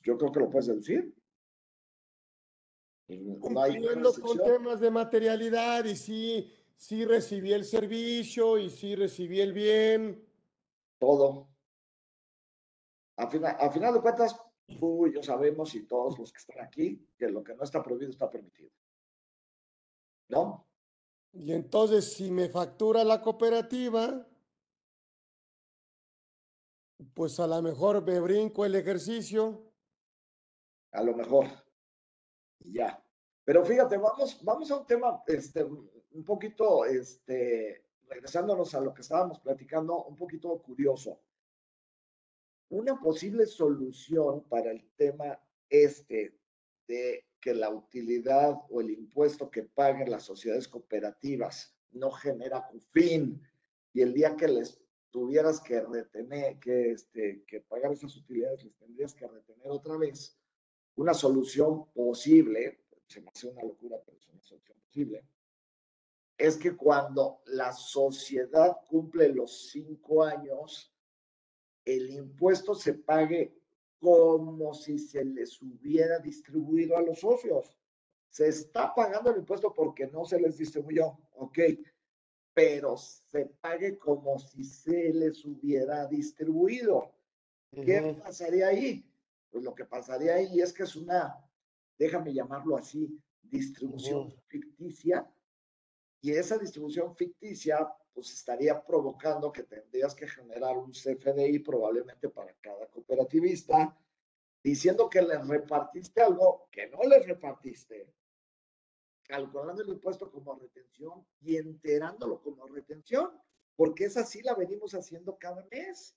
Yo creo que lo puedes deducir. Cumpliendo con temas de materialidad y sí, sí recibí el servicio y sí recibí el bien. Todo. A final, a final de cuentas, tú y yo sabemos y todos los que están aquí que lo que no está prohibido está permitido. ¿No? Y entonces, si me factura la cooperativa, pues a lo mejor me brinco el ejercicio. A lo mejor. Ya. Pero fíjate, vamos, vamos a un tema, este, un poquito, este, regresándonos a lo que estábamos platicando, un poquito curioso. Una posible solución para el tema este de que la utilidad o el impuesto que paguen las sociedades cooperativas no genera fin y el día que les tuvieras que retener, que, este, que pagar esas utilidades, les tendrías que retener otra vez. Una solución posible, se me hace una locura, pero es una solución posible, es que cuando la sociedad cumple los cinco años, el impuesto se pague como si se les hubiera distribuido a los socios, se está pagando el impuesto porque no se les distribuyó, ok, pero se pague como si se les hubiera distribuido. ¿Qué pasaría ahí? Pues lo que pasaría ahí es que es una, déjame llamarlo así, distribución ficticia. Y esa distribución ficticia, pues estaría provocando que tendrías que generar un CFDI probablemente para cada cooperativista, diciendo que les repartiste algo que no les repartiste, calculando el impuesto como retención y enterándolo como retención, porque esa sí la venimos haciendo cada mes.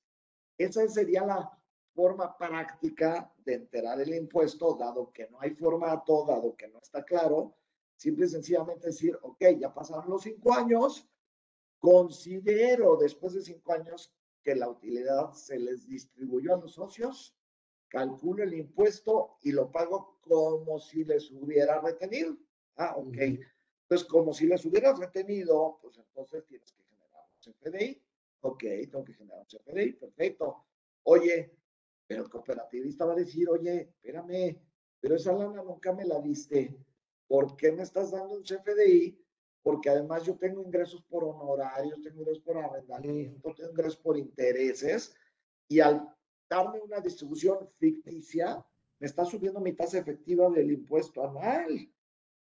Esa sería la forma práctica de enterar el impuesto, dado que no hay formato, dado que no está claro. Simple y sencillamente decir, ok, ya pasaron los cinco años, considero después de cinco años que la utilidad se les distribuyó a los socios, calculo el impuesto y lo pago como si les hubiera retenido. Ah, ok. Entonces, como si les hubieras retenido, pues entonces tienes que generar un CFDI. Ok, tengo que generar un CFDI, perfecto. Oye, pero el cooperativista va a decir, oye, espérame, pero esa lana nunca me la diste. ¿Por qué me estás dando un CFDI? Porque además yo tengo ingresos por honorarios, tengo ingresos por arrendamiento, tengo ingresos por intereses. Y al darme una distribución ficticia, me está subiendo mi tasa efectiva del impuesto anual.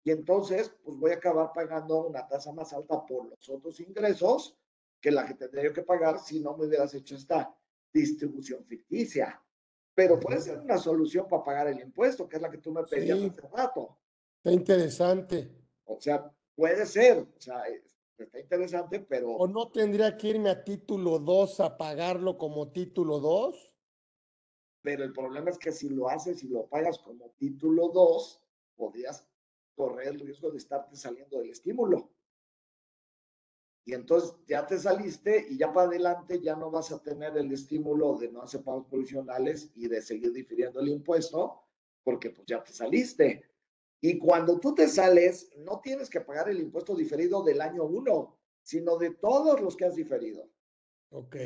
Y entonces, pues voy a acabar pagando una tasa más alta por los otros ingresos que la que tendría que pagar si no me hubieras hecho esta distribución ficticia. Pero puede ser una solución para pagar el impuesto, que es la que tú me pedías hace rato. Está interesante. O sea, puede ser, o sea, está interesante, pero... ¿O no tendría que irme a título 2 a pagarlo como título 2? Pero el problema es que si lo haces y lo pagas como título 2, podrías correr el riesgo de estarte saliendo del estímulo. Y entonces ya te saliste y ya para adelante ya no vas a tener el estímulo de no hacer pagos provisionales y de seguir difiriendo el impuesto, porque pues ya te saliste. Y cuando tú te sales, no tienes que pagar el impuesto diferido del año uno, sino de todos los que has diferido. Ok.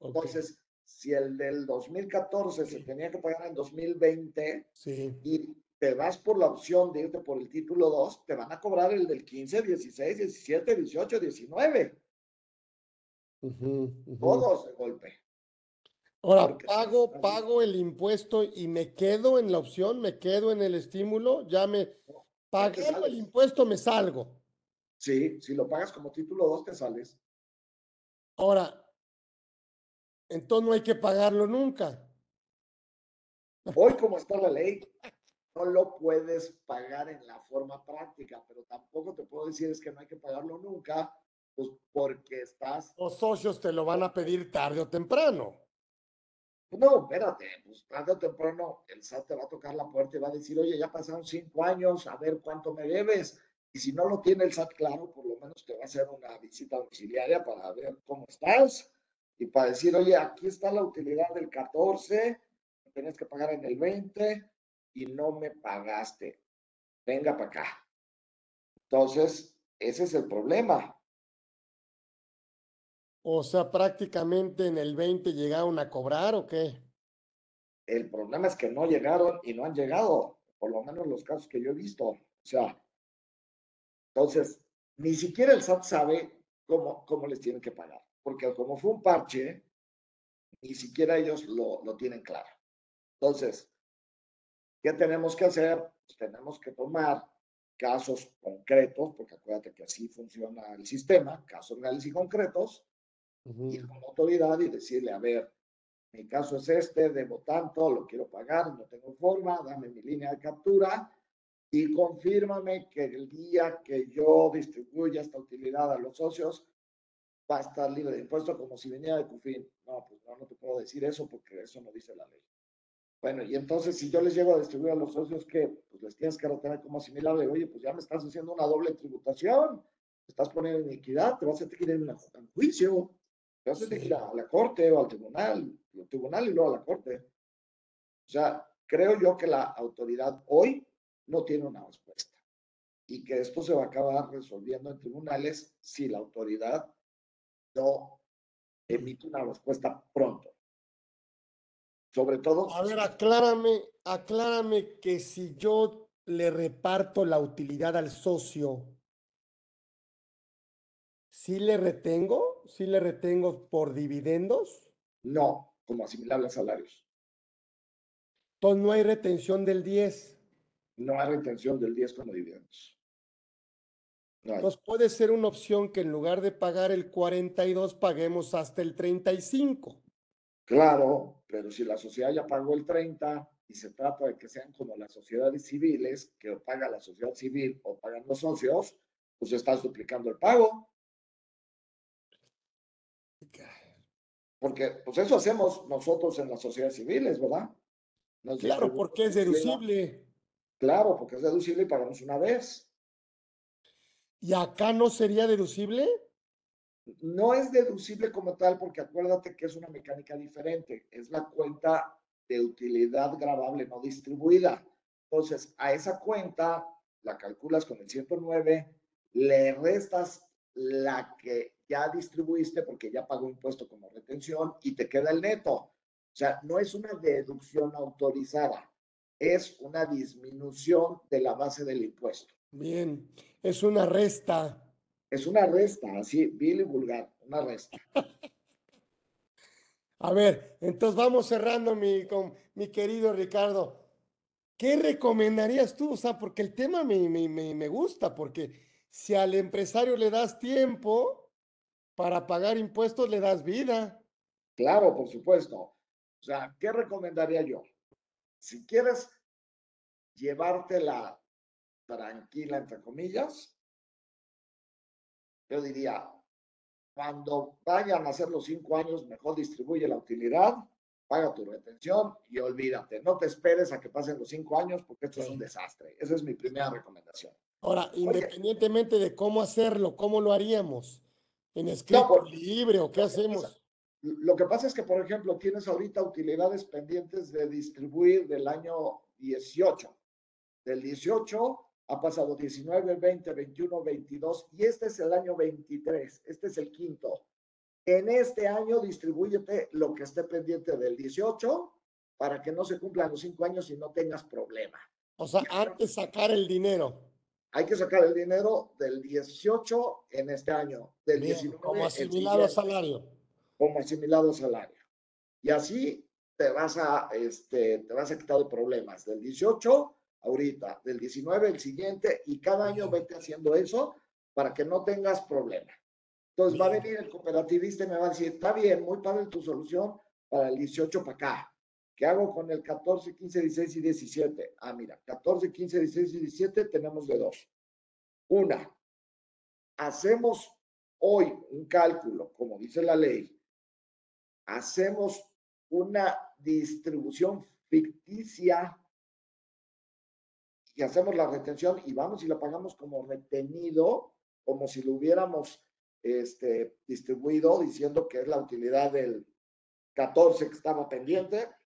Entonces, si el del 2014 se tenía que pagar en 2020 sí. y te vas por la opción de irte por el título 2, te van a cobrar el del 15, 16, 17, 18, 19. Todos de golpe. Ahora, pago, pago el impuesto y me quedo en la opción, me quedo en el estímulo, ya me pagué el impuesto, me salgo. Sí, si lo pagas como título 2, te sales. Ahora, entonces no hay que pagarlo nunca. Hoy, como está la ley, no lo puedes pagar en la forma práctica, pero tampoco te puedo decir es que no hay que pagarlo nunca, pues porque estás... Los socios te lo van a pedir tarde o temprano. No, espérate, pues tarde o temprano el SAT te va a tocar la puerta y va a decir, oye, ya pasaron cinco años, a ver cuánto me debes. Y si no lo tiene el SAT claro, por lo menos te va a hacer una visita domiciliaria para ver cómo estás y para decir, oye, aquí está la utilidad del 14, tienes que pagar en el 20, y no me pagaste. Venga para acá. Entonces, ese es el problema. O sea, prácticamente en el 20 llegaron a cobrar o qué? El problema es que no llegaron y no han llegado, por lo menos los casos que yo he visto. O sea, entonces, ni siquiera el SAT sabe cómo, cómo les tienen que pagar, porque como fue un parche, ni siquiera ellos lo, lo tienen claro. Entonces, ¿Qué tenemos que hacer? Pues tenemos que tomar casos concretos, porque acuérdate que así funciona el sistema, casos reales y concretos, ir con la autoridad y decirle, a ver, mi caso es este, debo tanto, lo quiero pagar, no tengo forma, dame mi línea de captura y confírmame que el día que yo distribuya esta utilidad a los socios va a estar libre de impuestos como si venía de CUFIN. No, pues no, no te puedo decir eso porque eso no dice la ley. Bueno, y entonces si yo les llego a distribuir a los socios que pues les tienes que retener como asimilable, oye, pues ya me estás haciendo una doble tributación, te estás poniendo en equidad, te vas a tener que ir en un juicio, a tener que ir a la corte o al tribunal, al tribunal y luego a la corte. O sea, creo yo que la autoridad hoy no tiene una respuesta y que esto se va a acabar resolviendo en tribunales si la autoridad no emite una respuesta pronto. Sobre todo. A ver, aclárame, aclárame que si yo le reparto la utilidad al socio, ¿sí le retengo? ¿Sí le retengo por dividendos? No, como asimilable a salarios. Entonces no hay retención del 10. No hay retención del 10 como dividendos. No Entonces puede ser una opción que en lugar de pagar el 42 paguemos hasta el 35. Claro, pero si la sociedad ya pagó el 30 y se trata de que sean como las sociedades civiles, que o paga la sociedad civil o pagan los socios, pues estás duplicando el pago. Porque pues eso hacemos nosotros en las sociedades civiles, ¿verdad? claro, porque es deducible. Claro, porque es deducible y pagamos una vez. ¿Y acá no sería deducible? No es deducible como tal, porque acuérdate que es una mecánica diferente. Es la cuenta de utilidad grabable no distribuida. Entonces, a esa cuenta la calculas con el 109, le restas la que ya distribuiste porque ya pagó impuesto como retención y te queda el neto. O sea, no es una deducción autorizada, es una disminución de la base del impuesto. Bien, es una resta. Es una resta, así, vil y vulgar, una resta. A ver, entonces vamos cerrando mi, con mi querido Ricardo. ¿Qué recomendarías tú? O sea, porque el tema me, me, me gusta, porque si al empresario le das tiempo para pagar impuestos, le das vida. Claro, por supuesto. O sea, ¿qué recomendaría yo? Si quieres llevártela tranquila, entre comillas, yo diría, cuando vayan a hacer los cinco años, mejor distribuye la utilidad, paga tu retención y olvídate. No te esperes a que pasen los cinco años porque esto es un desastre. Esa es mi primera recomendación. Ahora, independientemente de cómo hacerlo, ¿cómo lo haríamos? ¿En escrito libre o qué hacemos? Lo que pasa es que, por ejemplo, tienes ahorita utilidades pendientes de distribuir del año 18. Del 18 ha pasado 19, 20, 21, 22 y este es el año 23, este es el quinto. En este año distribúyete lo que esté pendiente del 18 para que no se cumplan los cinco años y no tengas problema. O sea, antes sacar el dinero. Hay que sacar el dinero del 18 en este año, del 19. Como asimilado salario. Como asimilado salario. Y así te vas a, este, te vas a quitar de problemas. Del 18 ahorita, del 19 el siguiente, y cada año vete haciendo eso para que no tengas problema. Entonces va a venir el cooperativista y me va a decir, está bien, muy padre tu solución para el 18 para acá. ¿Qué hago con el 14, 15, 16 y 17? Ah, mira, 14, 15, 16 y 17 tenemos de dos. Una, hacemos hoy un cálculo, como dice la ley, hacemos una distribución ficticia y hacemos la retención y vamos y la pagamos como retenido, como si lo hubiéramos este, distribuido, diciendo que es la utilidad del 14 que estaba pendiente,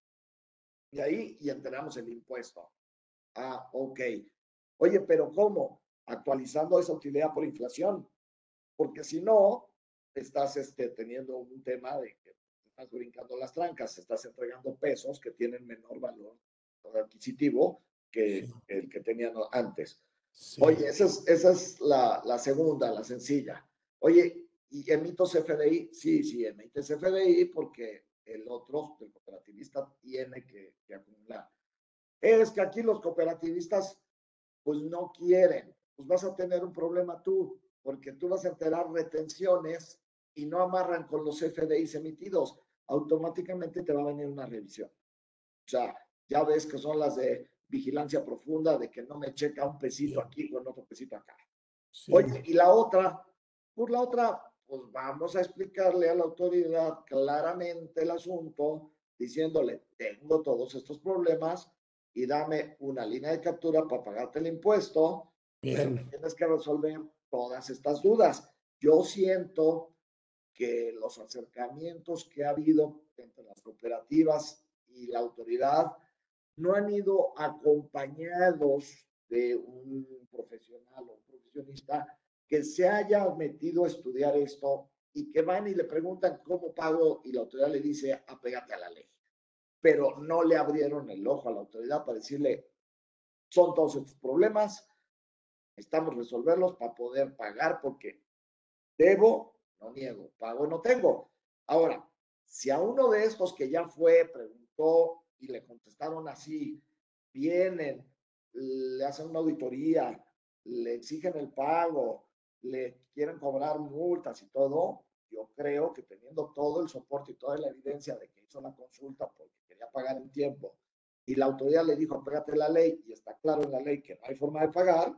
y ahí y enteramos el impuesto. Ah, ok. Oye, pero ¿cómo? Actualizando esa utilidad por inflación, porque si no, estás este, teniendo un tema de que estás brincando las trancas, estás entregando pesos que tienen menor valor adquisitivo que el que tenían antes. Oye, esa es, esa es la, la, segunda, la sencilla. Oye, ¿y emito CFDI? Sí, sí, emite CFDI porque el otro, el cooperativista, tiene que, que acumular. Es que aquí los cooperativistas, pues no quieren. Pues vas a tener un problema tú, porque tú vas a enterar retenciones y no amarran con los CFDIs emitidos. Automáticamente te va a venir una revisión. O sea, ya ves que son las de vigilancia profunda de que no me checa un pesito aquí con otro pesito acá. Oye, y la otra, por la otra, pues vamos a explicarle a la autoridad claramente el asunto, diciéndole, tengo todos estos problemas y dame una línea de captura para pagarte el impuesto. Bien. tienes que resolver todas estas dudas. Yo siento que los acercamientos que ha habido entre las cooperativas y la autoridad no han ido acompañados de un profesional o un profesionista que se haya metido a estudiar esto y que van y le preguntan cómo pago y la autoridad le dice apégate a la ley. Pero no le abrieron el ojo a la autoridad para decirle son todos estos problemas. Necesitamos resolverlos para poder pagar porque debo, no niego, pago, no tengo. Ahora, si a uno de estos que ya fue, preguntó y le contestaron así, vienen, le hacen una auditoría, le exigen el pago, le quieren cobrar multas y todo, yo creo que teniendo todo el soporte y toda la evidencia de que hizo la consulta porque quería pagar en tiempo y la autoridad le dijo, pégate la ley y está claro en la ley que no hay forma de pagar,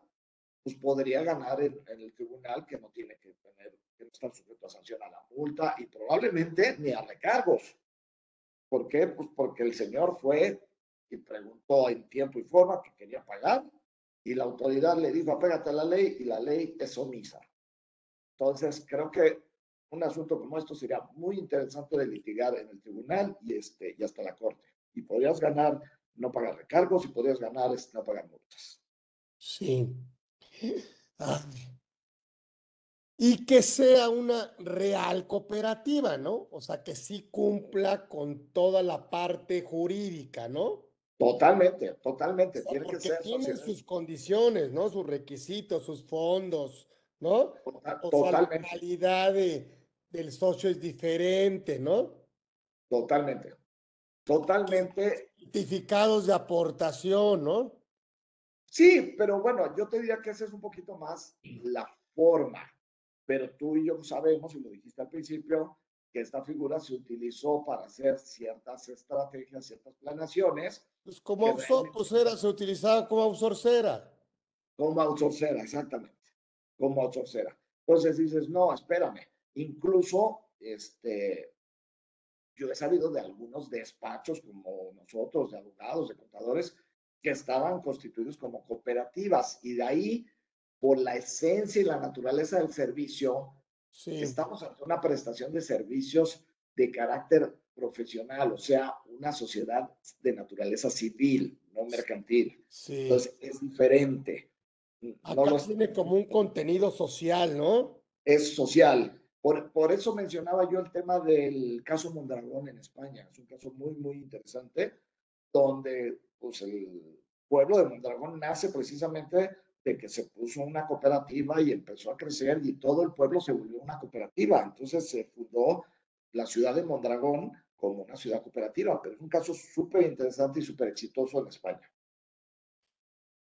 pues podría ganar en, el tribunal que no tiene que tener, que no está sujeto a sanción a la multa y probablemente ni a recargos. ¿Por qué? Pues porque el señor fue y preguntó en tiempo y forma que quería pagar y la autoridad le dijo, apégate a la ley y la ley es omisa. Entonces, creo que un asunto como esto sería muy interesante de litigar en el tribunal y, este, y hasta la corte. Y podrías ganar no pagar recargos y podrías ganar este, no pagar multas. Sí. Ah. Y que sea una real cooperativa, ¿no? O sea, que sí cumpla con toda la parte jurídica, ¿no? Totalmente, totalmente. tiene que ser. Tiene sus condiciones, ¿no? Sus requisitos, sus fondos, ¿no? o la calidad del socio es diferente, ¿no? Totalmente. Totalmente. Certificados de aportación, ¿no? Sí, pero bueno, yo te diría que esa es un poquito más la forma. Pero tú y yo sabemos, y lo dijiste al principio, que esta figura se utilizó para hacer ciertas estrategias, ciertas planeaciones. Pues como outsourcera, se utilizaba como outsourcera. Como outsourcera, exactamente. Como outsourcera. Entonces dices, no, espérame. Incluso, este, yo he sabido de algunos despachos como nosotros, de abogados, de contadores, que estaban constituidos como cooperativas y de ahí, por la esencia y la naturaleza del servicio, Estamos ante una prestación de servicios de carácter profesional, o sea, una sociedad de naturaleza civil, no mercantil. Entonces, es diferente. Acá tiene como un contenido social, ¿no? Es social. Por, por, eso mencionaba yo el tema del caso Mondragón en España. Es un caso muy, muy interesante, donde pues, el pueblo de Mondragón nace precisamente de que se puso una cooperativa y empezó a crecer y todo el pueblo se volvió una cooperativa. Entonces se fundó la ciudad de Mondragón como una ciudad cooperativa, pero es un caso súper interesante y súper exitoso en España.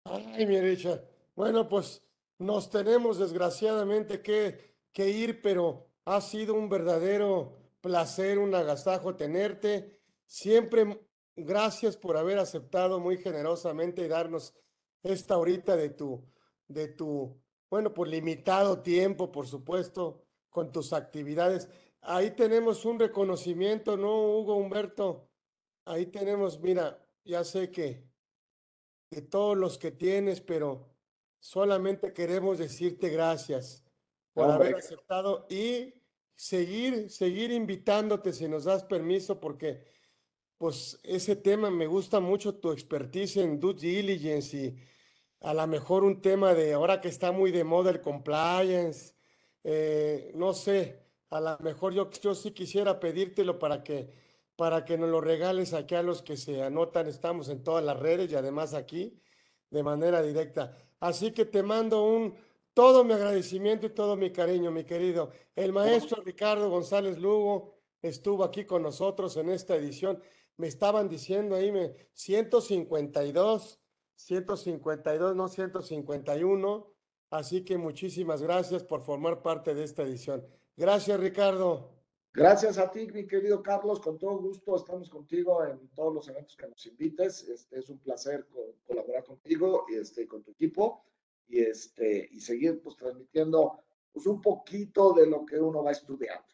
Ay, mi Richard. Bueno, pues nos tenemos desgraciadamente que, que ir, pero ha sido un verdadero placer, un agasajo tenerte. Siempre gracias por haber aceptado muy generosamente y darnos esta horita de tu, de tu, bueno, por limitado tiempo, por supuesto, con tus actividades. Ahí tenemos un reconocimiento, ¿no, Hugo Humberto? Ahí tenemos, mira, ya sé que de todos los que tienes, pero solamente queremos decirte gracias por haber aceptado y seguir, seguir invitándote si nos das permiso, porque pues ese tema me gusta mucho tu expertise en due diligence y a lo mejor un tema de ahora que está muy de moda el compliance, eh, no sé, a lo mejor yo, yo sí quisiera pedírtelo para que, para que nos lo regales aquí a los que se anotan, estamos en todas las redes y además aquí de manera directa. Así que te mando un todo mi agradecimiento y todo mi cariño, mi querido. El maestro Ricardo González Lugo estuvo aquí con nosotros en esta edición. Me estaban diciendo ahí, me, 152 152, no 151. Así que muchísimas gracias por formar parte de esta edición. Gracias, Ricardo. Gracias a ti, mi querido Carlos. Con todo gusto estamos contigo en todos los eventos que nos invites. Este es un placer colaborar contigo y este, con tu equipo y este y seguir pues transmitiendo pues un poquito de lo que uno va estudiando.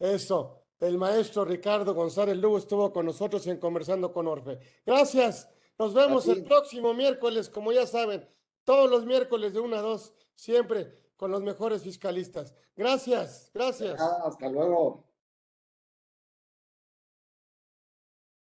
Eso. El maestro Ricardo González Lugo estuvo con nosotros en Conversando con Orfe. Gracias. Nos vemos el próximo miércoles, como ya saben, todos los miércoles de 1 a 2, siempre con los mejores fiscalistas. Gracias, gracias. hasta luego.